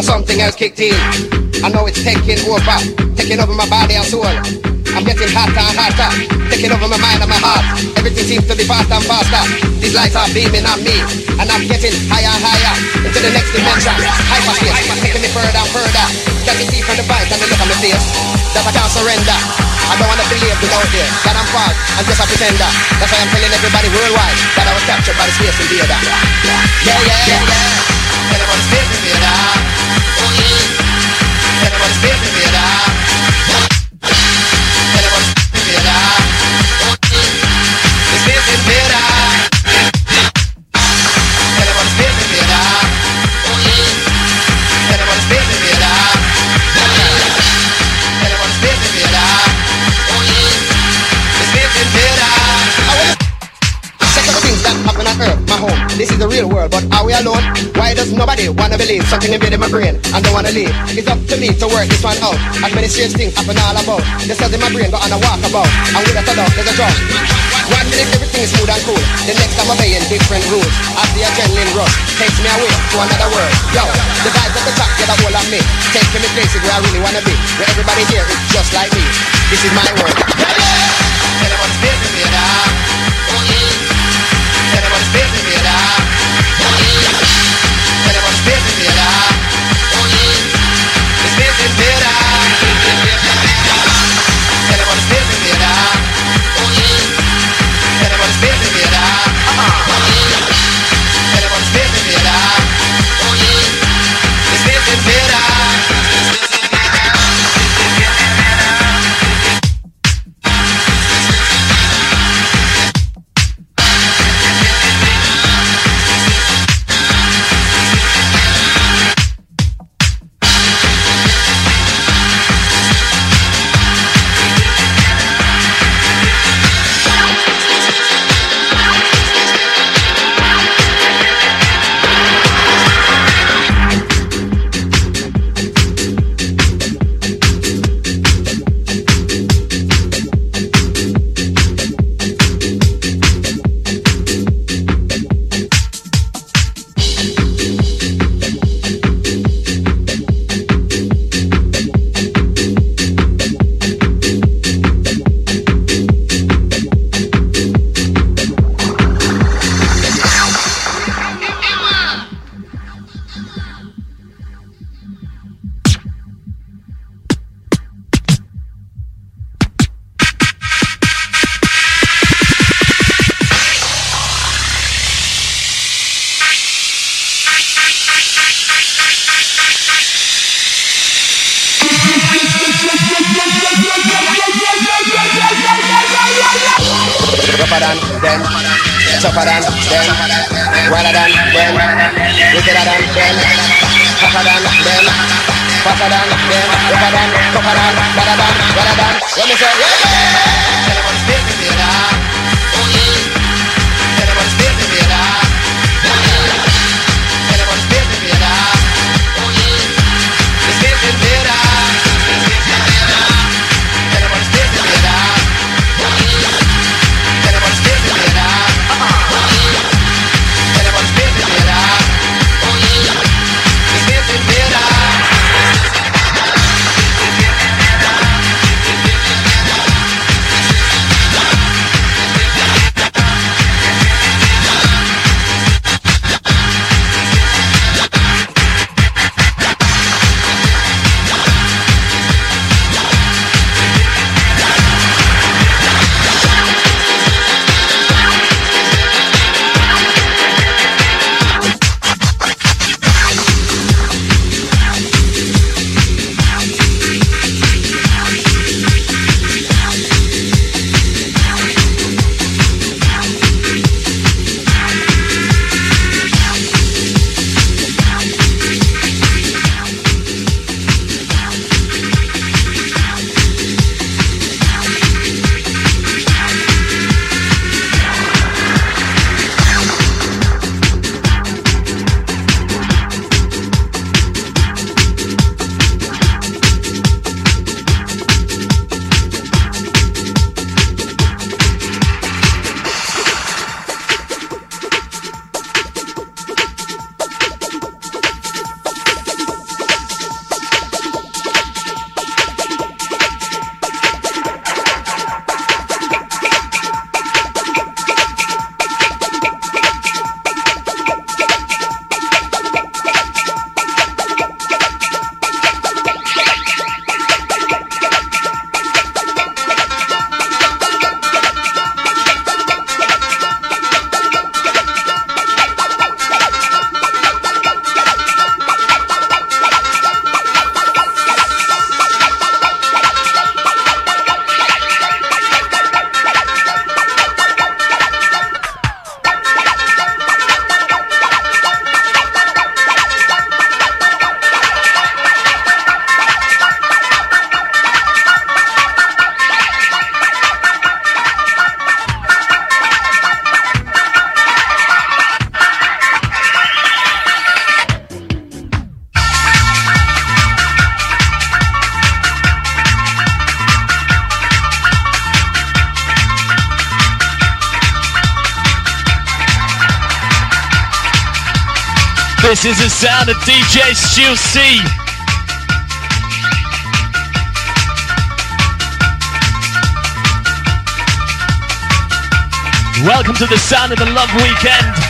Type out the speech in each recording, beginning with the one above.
Something else kicked in. I know it's taking over, taking over my body and soul. I'm getting hotter and hotter, taking over my mind and my heart. Everything seems to be faster and faster. These lights are beaming on me, and I'm getting higher and higher into the next dimension. Hyperspace, taking me further and further. Can me see from the vibes and the look on my face that I can't surrender. I don't wanna believe without it that I'm false I'm just a pretender. That's why I'm telling everybody worldwide that I was captured by the space invader. Yeah, yeah, yeah. yeah. Everybody's space invader. Oh yeah. We alone? Why does nobody wanna believe something in my brain and don't wanna leave? It's up to me to work this one out. As many strange things happen all about. The cells in my brain go on a walkabout, and with a out, there's a drum. One minute everything is smooth and cool, the next time I'm obeying different rules. As the adrenaline rush takes me away to another world. Yo, the guys at the top get a hold of me, taking me places where I really wanna be, where everybody here is just like me. This is my world. Yeah, yeah. Everyone's business now. Oh yeah. Business me Sound of DJ Stu C. Welcome to the sound of the love weekend.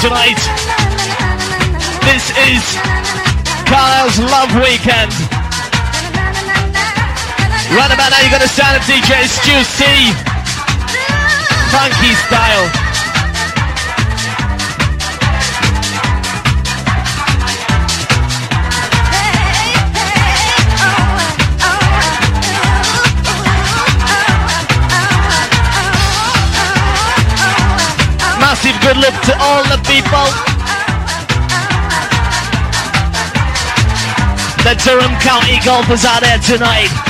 tonight. This is Carlisle's Love Weekend. Right about now, you're going to sound up DJ Stu C. Funky style. People. The Durham County golfers are there tonight.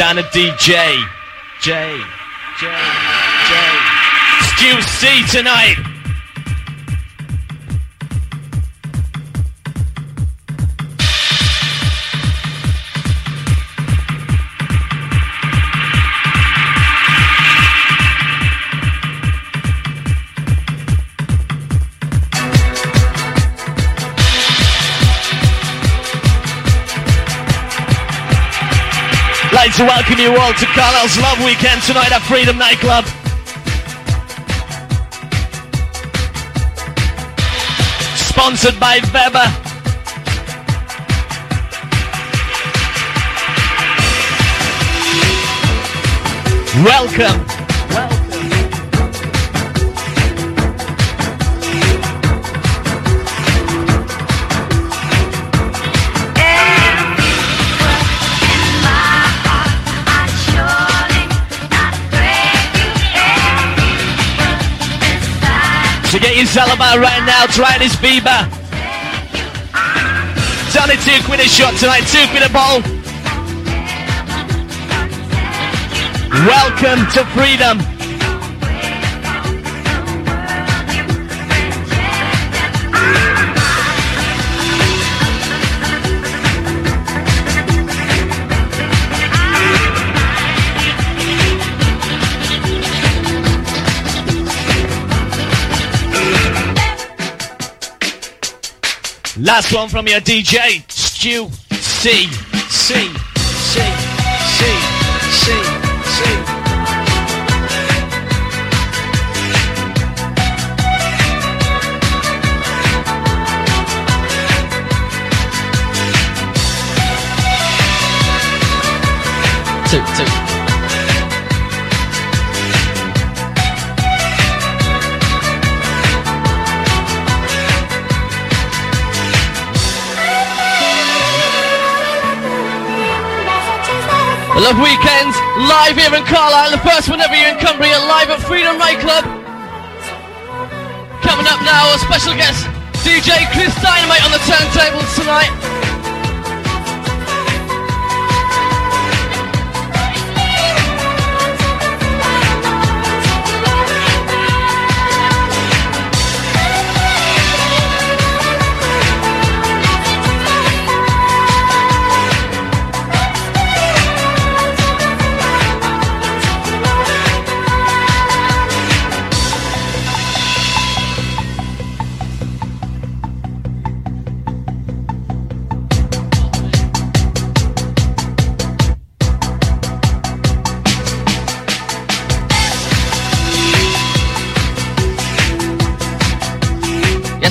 To DJ. J. J. J. Stu C tonight. To welcome you all to Carlisle's Love Weekend tonight at Freedom Nightclub. Sponsored by Weber. Welcome. Get your Zalabar right now, try this Bieber. Only two quid a shot tonight, two quid a. Welcome to freedom. Last one from your DJ, Stu C. C. C. Love Weekends, live here in Carlisle, the first one ever here in Cumbria, live at Freedom Nightclub. Coming up now, a special guest, DJ Chris Dynamite on the turntables tonight.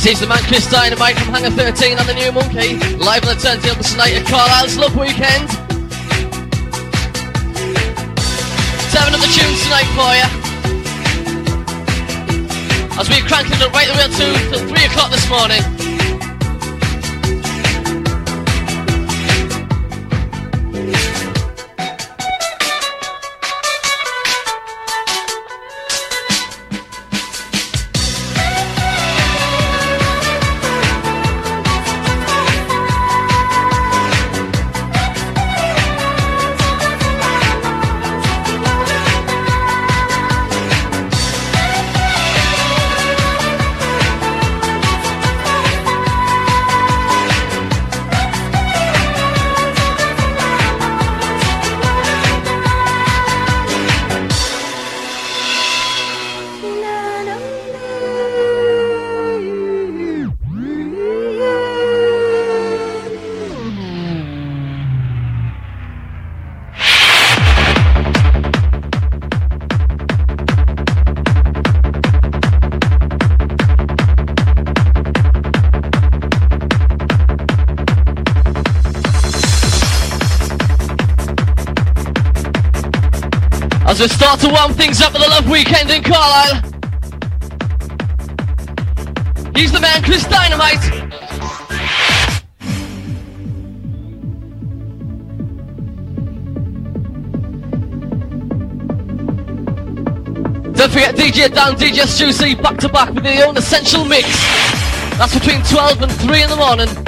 He's the man Chris Dynamite from Hangar 13 on the new Monkey. Live on the turntables tonight at Carlisle's Love Weekend. Seven of the tunes tonight for you. As we cranking it up right the way to till 3 o'clock this morning. To warm things up with the Love Weekend in Carlisle. He's the man, Chris Dynamite. Don't forget DJ Dan, DJ Juicy back to back with their own essential mix. That's between 12 and 3 in the morning.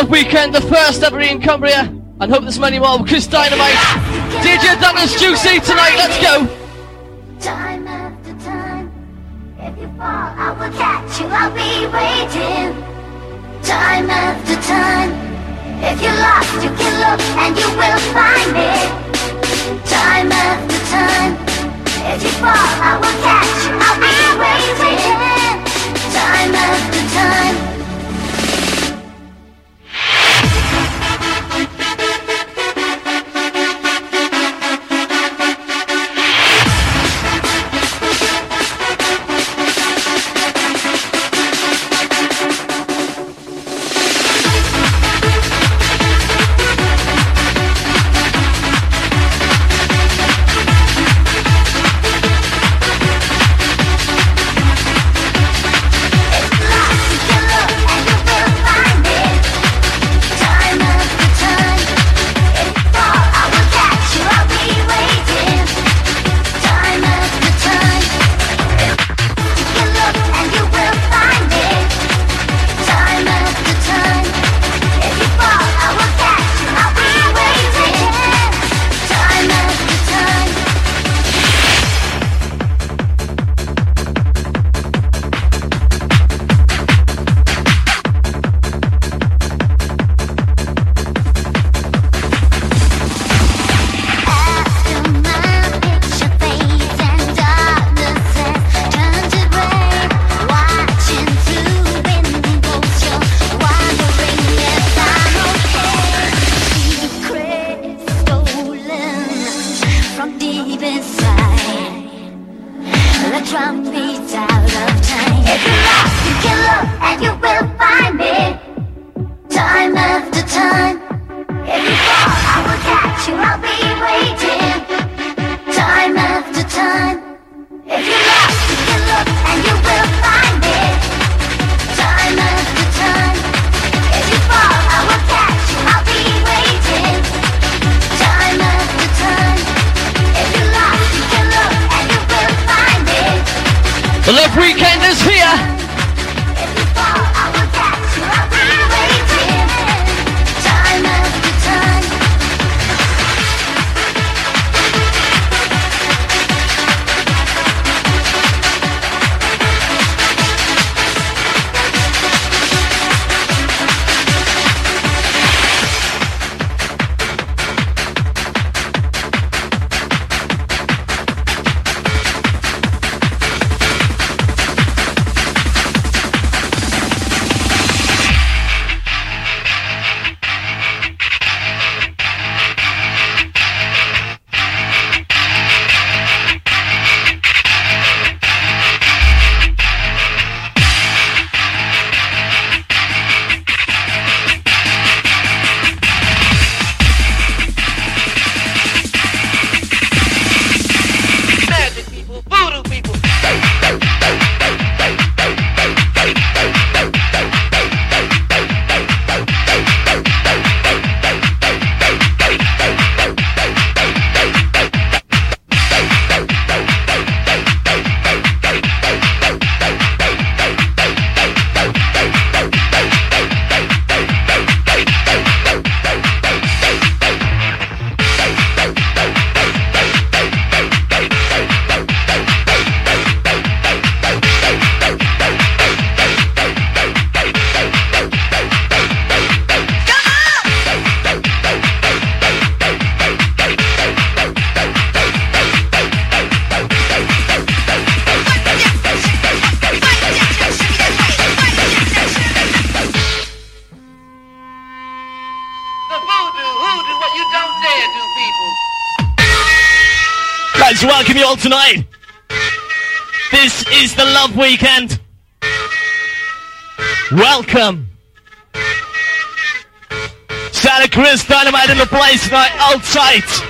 Dog Weekend, the first ever in Cumbria, and hope there's many more because Dynamite. DJ Douglas Juicy tonight, let's go. Place tonight, outside.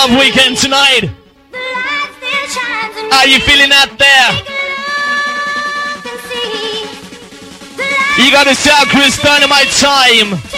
Love Weekend tonight. Are you feeling out there? You gotta shout Chris Dynamite time.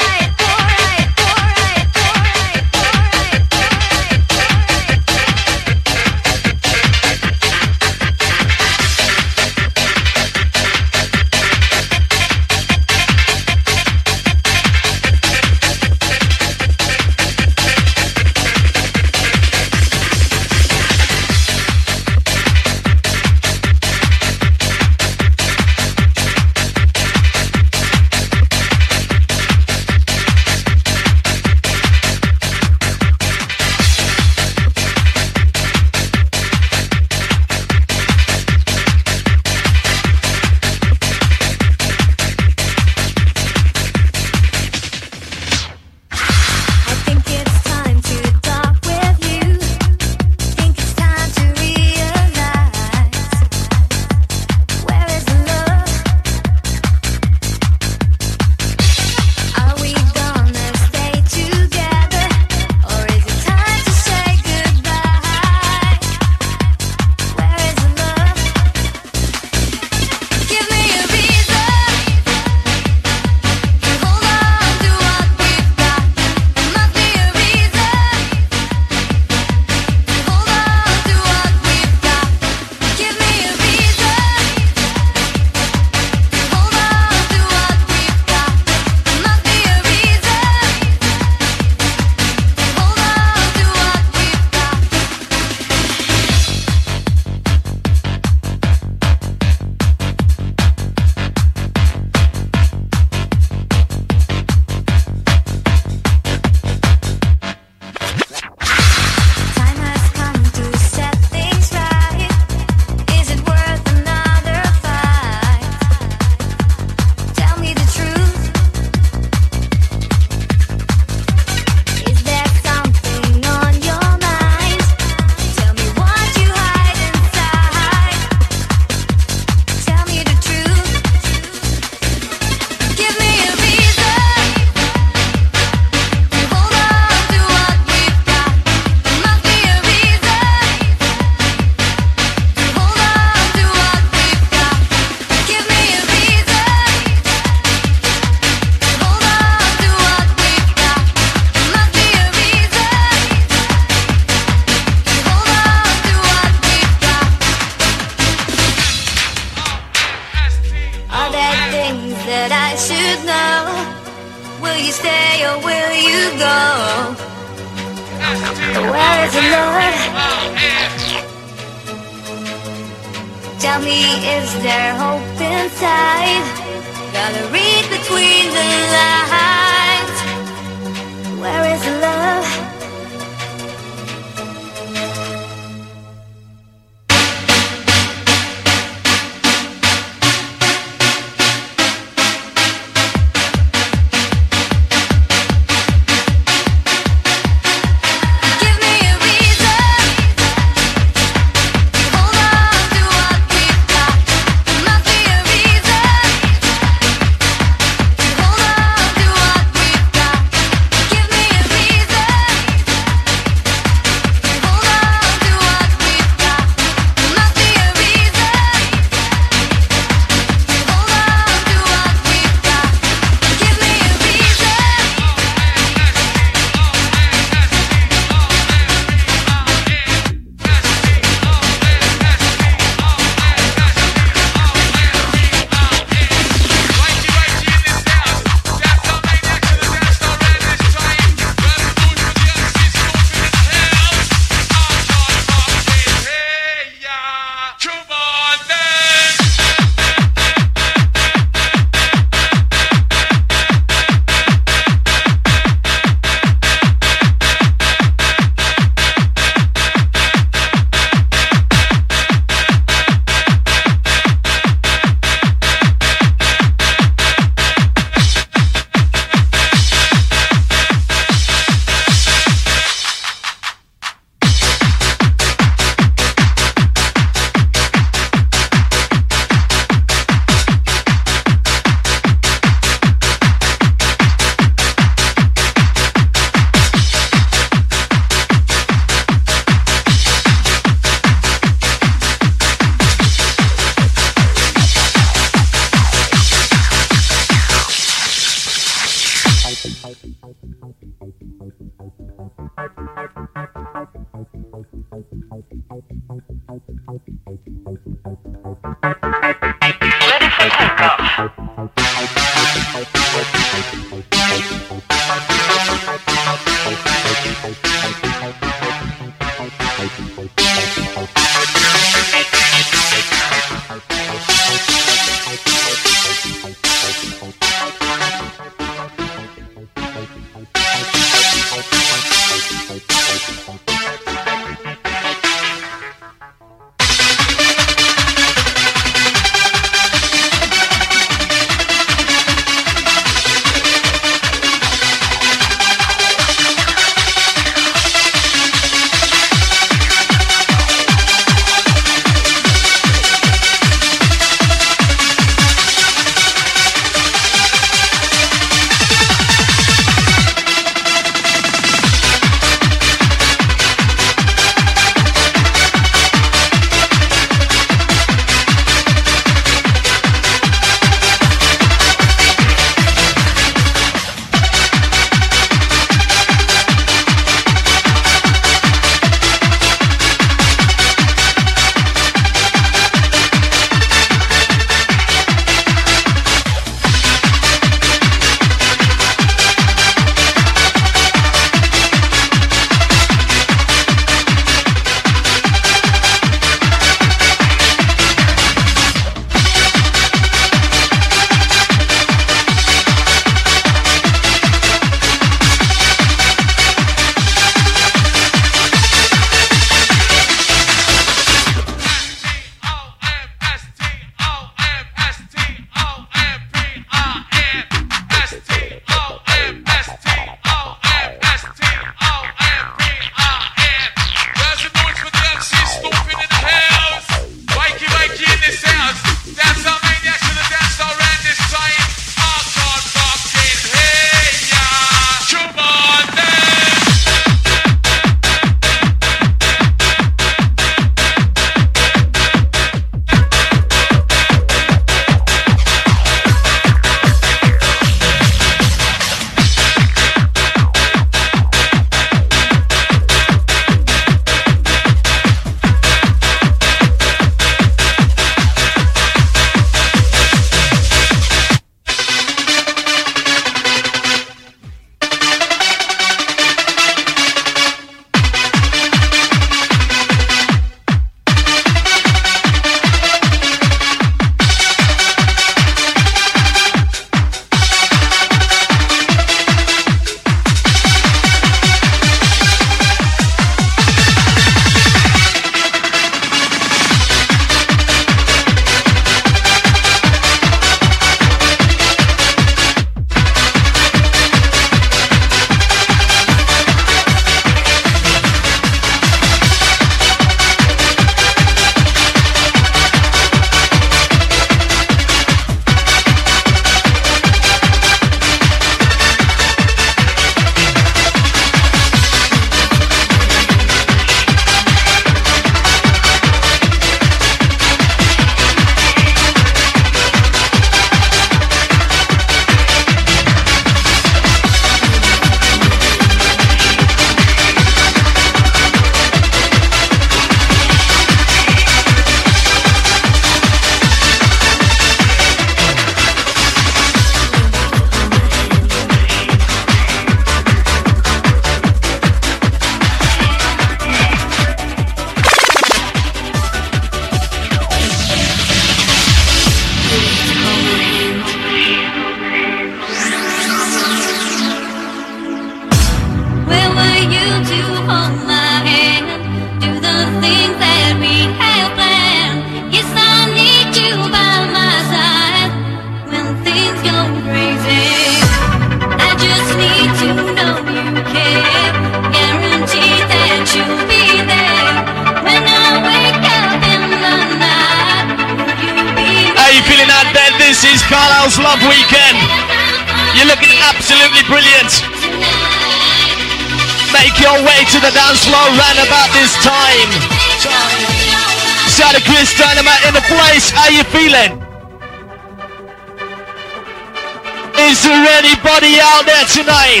Is there anybody out there tonight?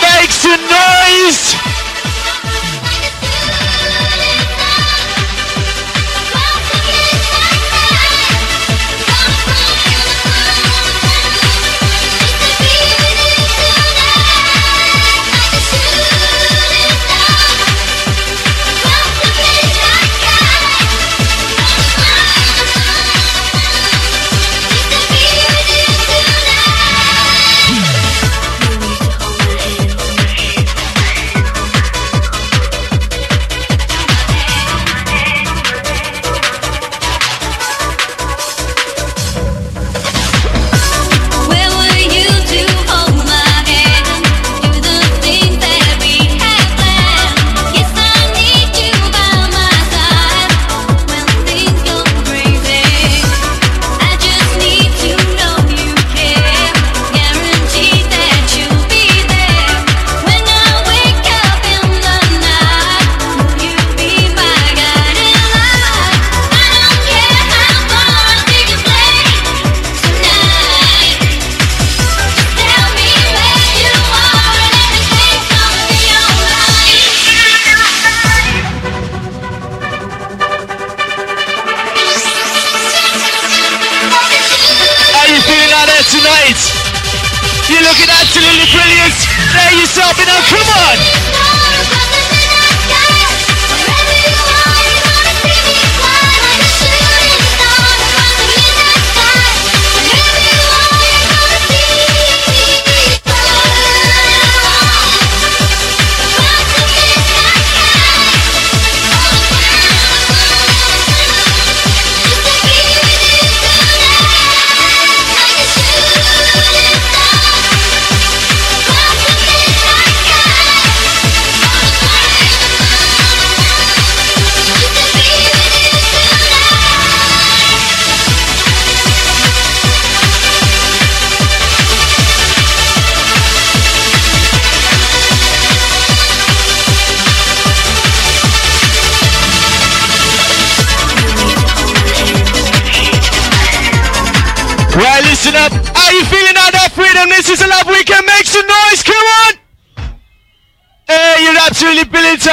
Make some noise!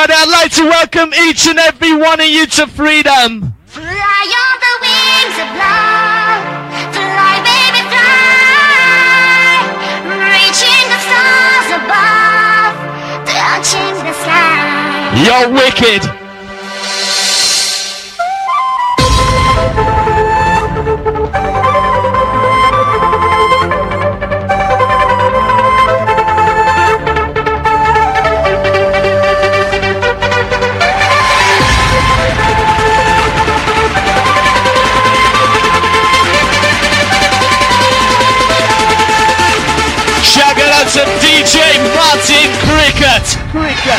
I'd like to welcome each and every one of you to freedom. Fly on the wings of love. Fly, baby, fly. Reaching the stars above. Touching the sky. You're wicked. Cricket.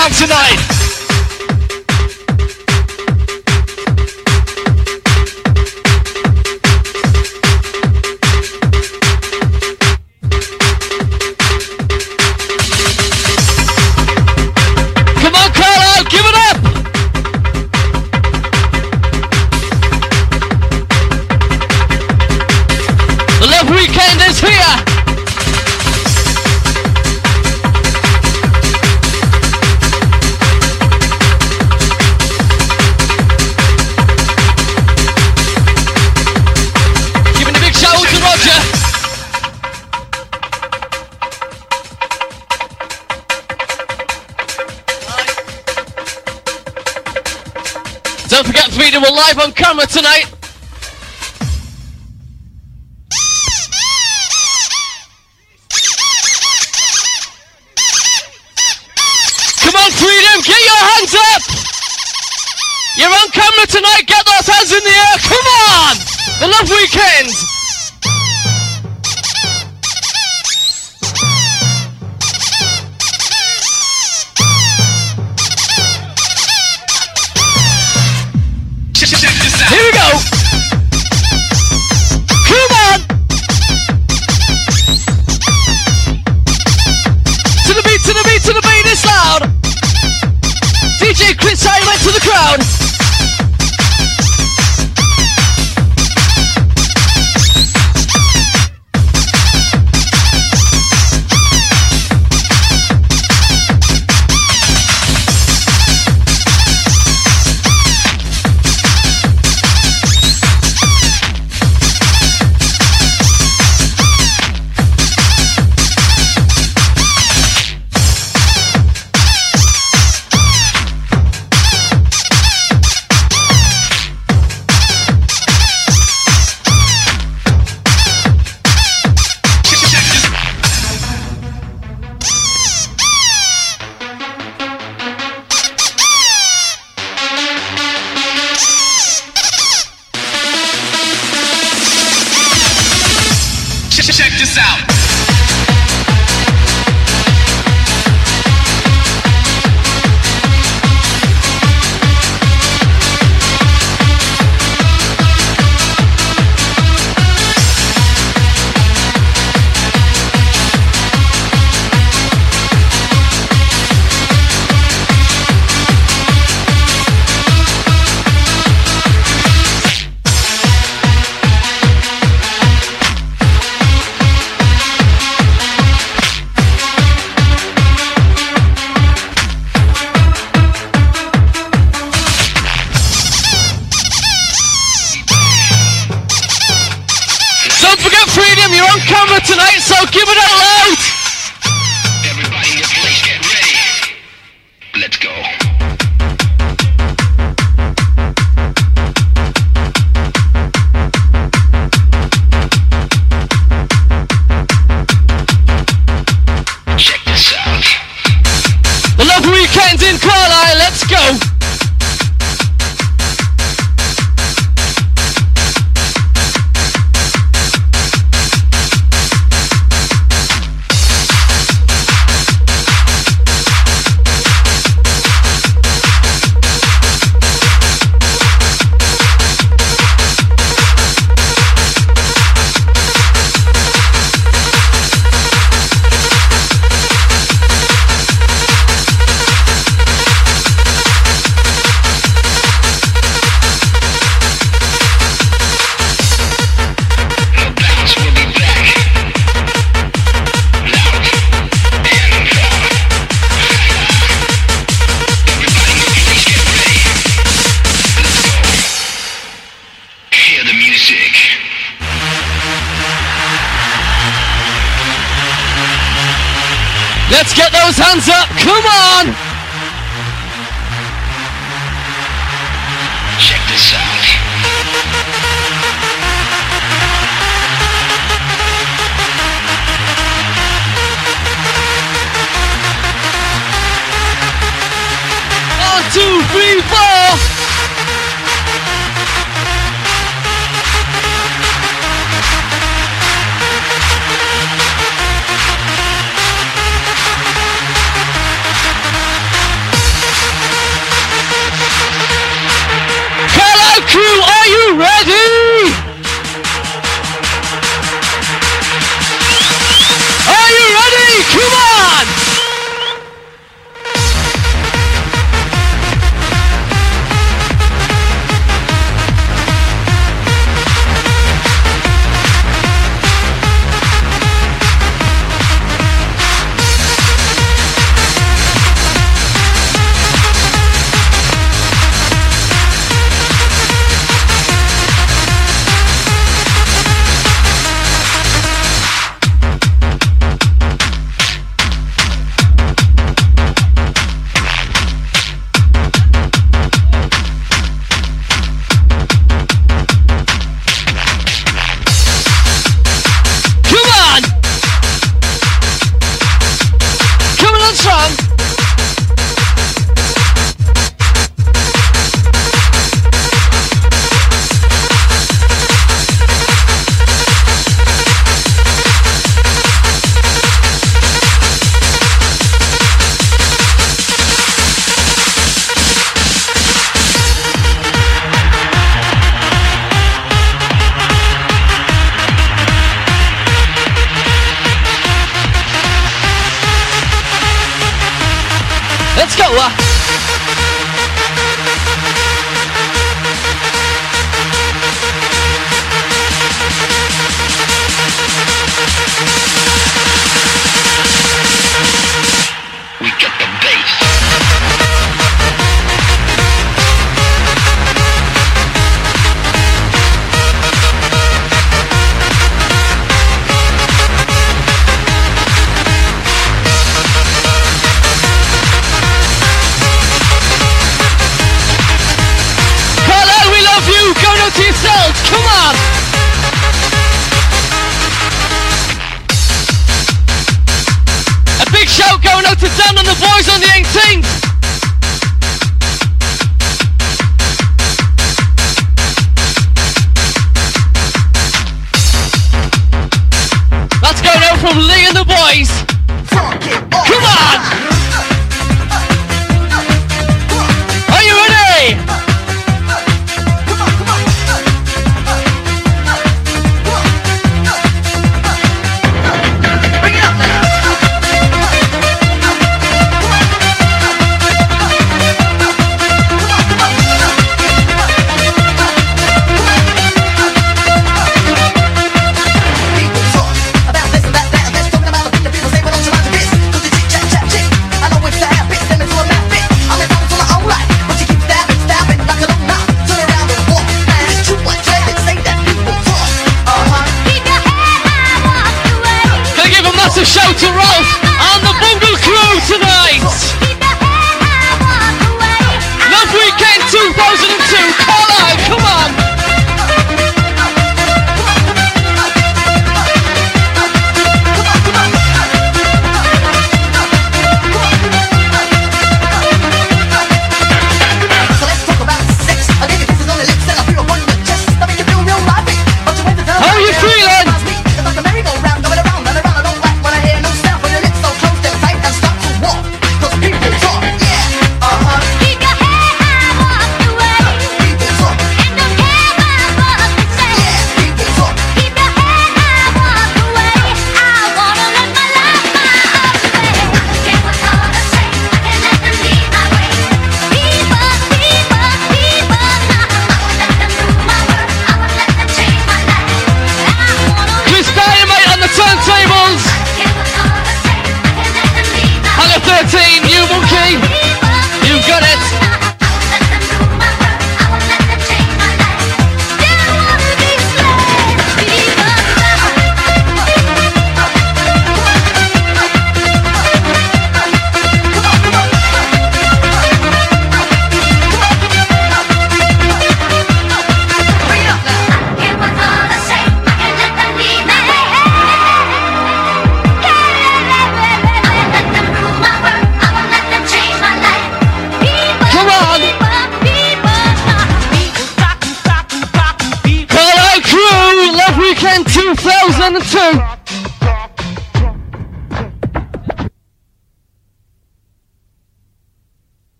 Sound tonight.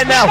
Right now.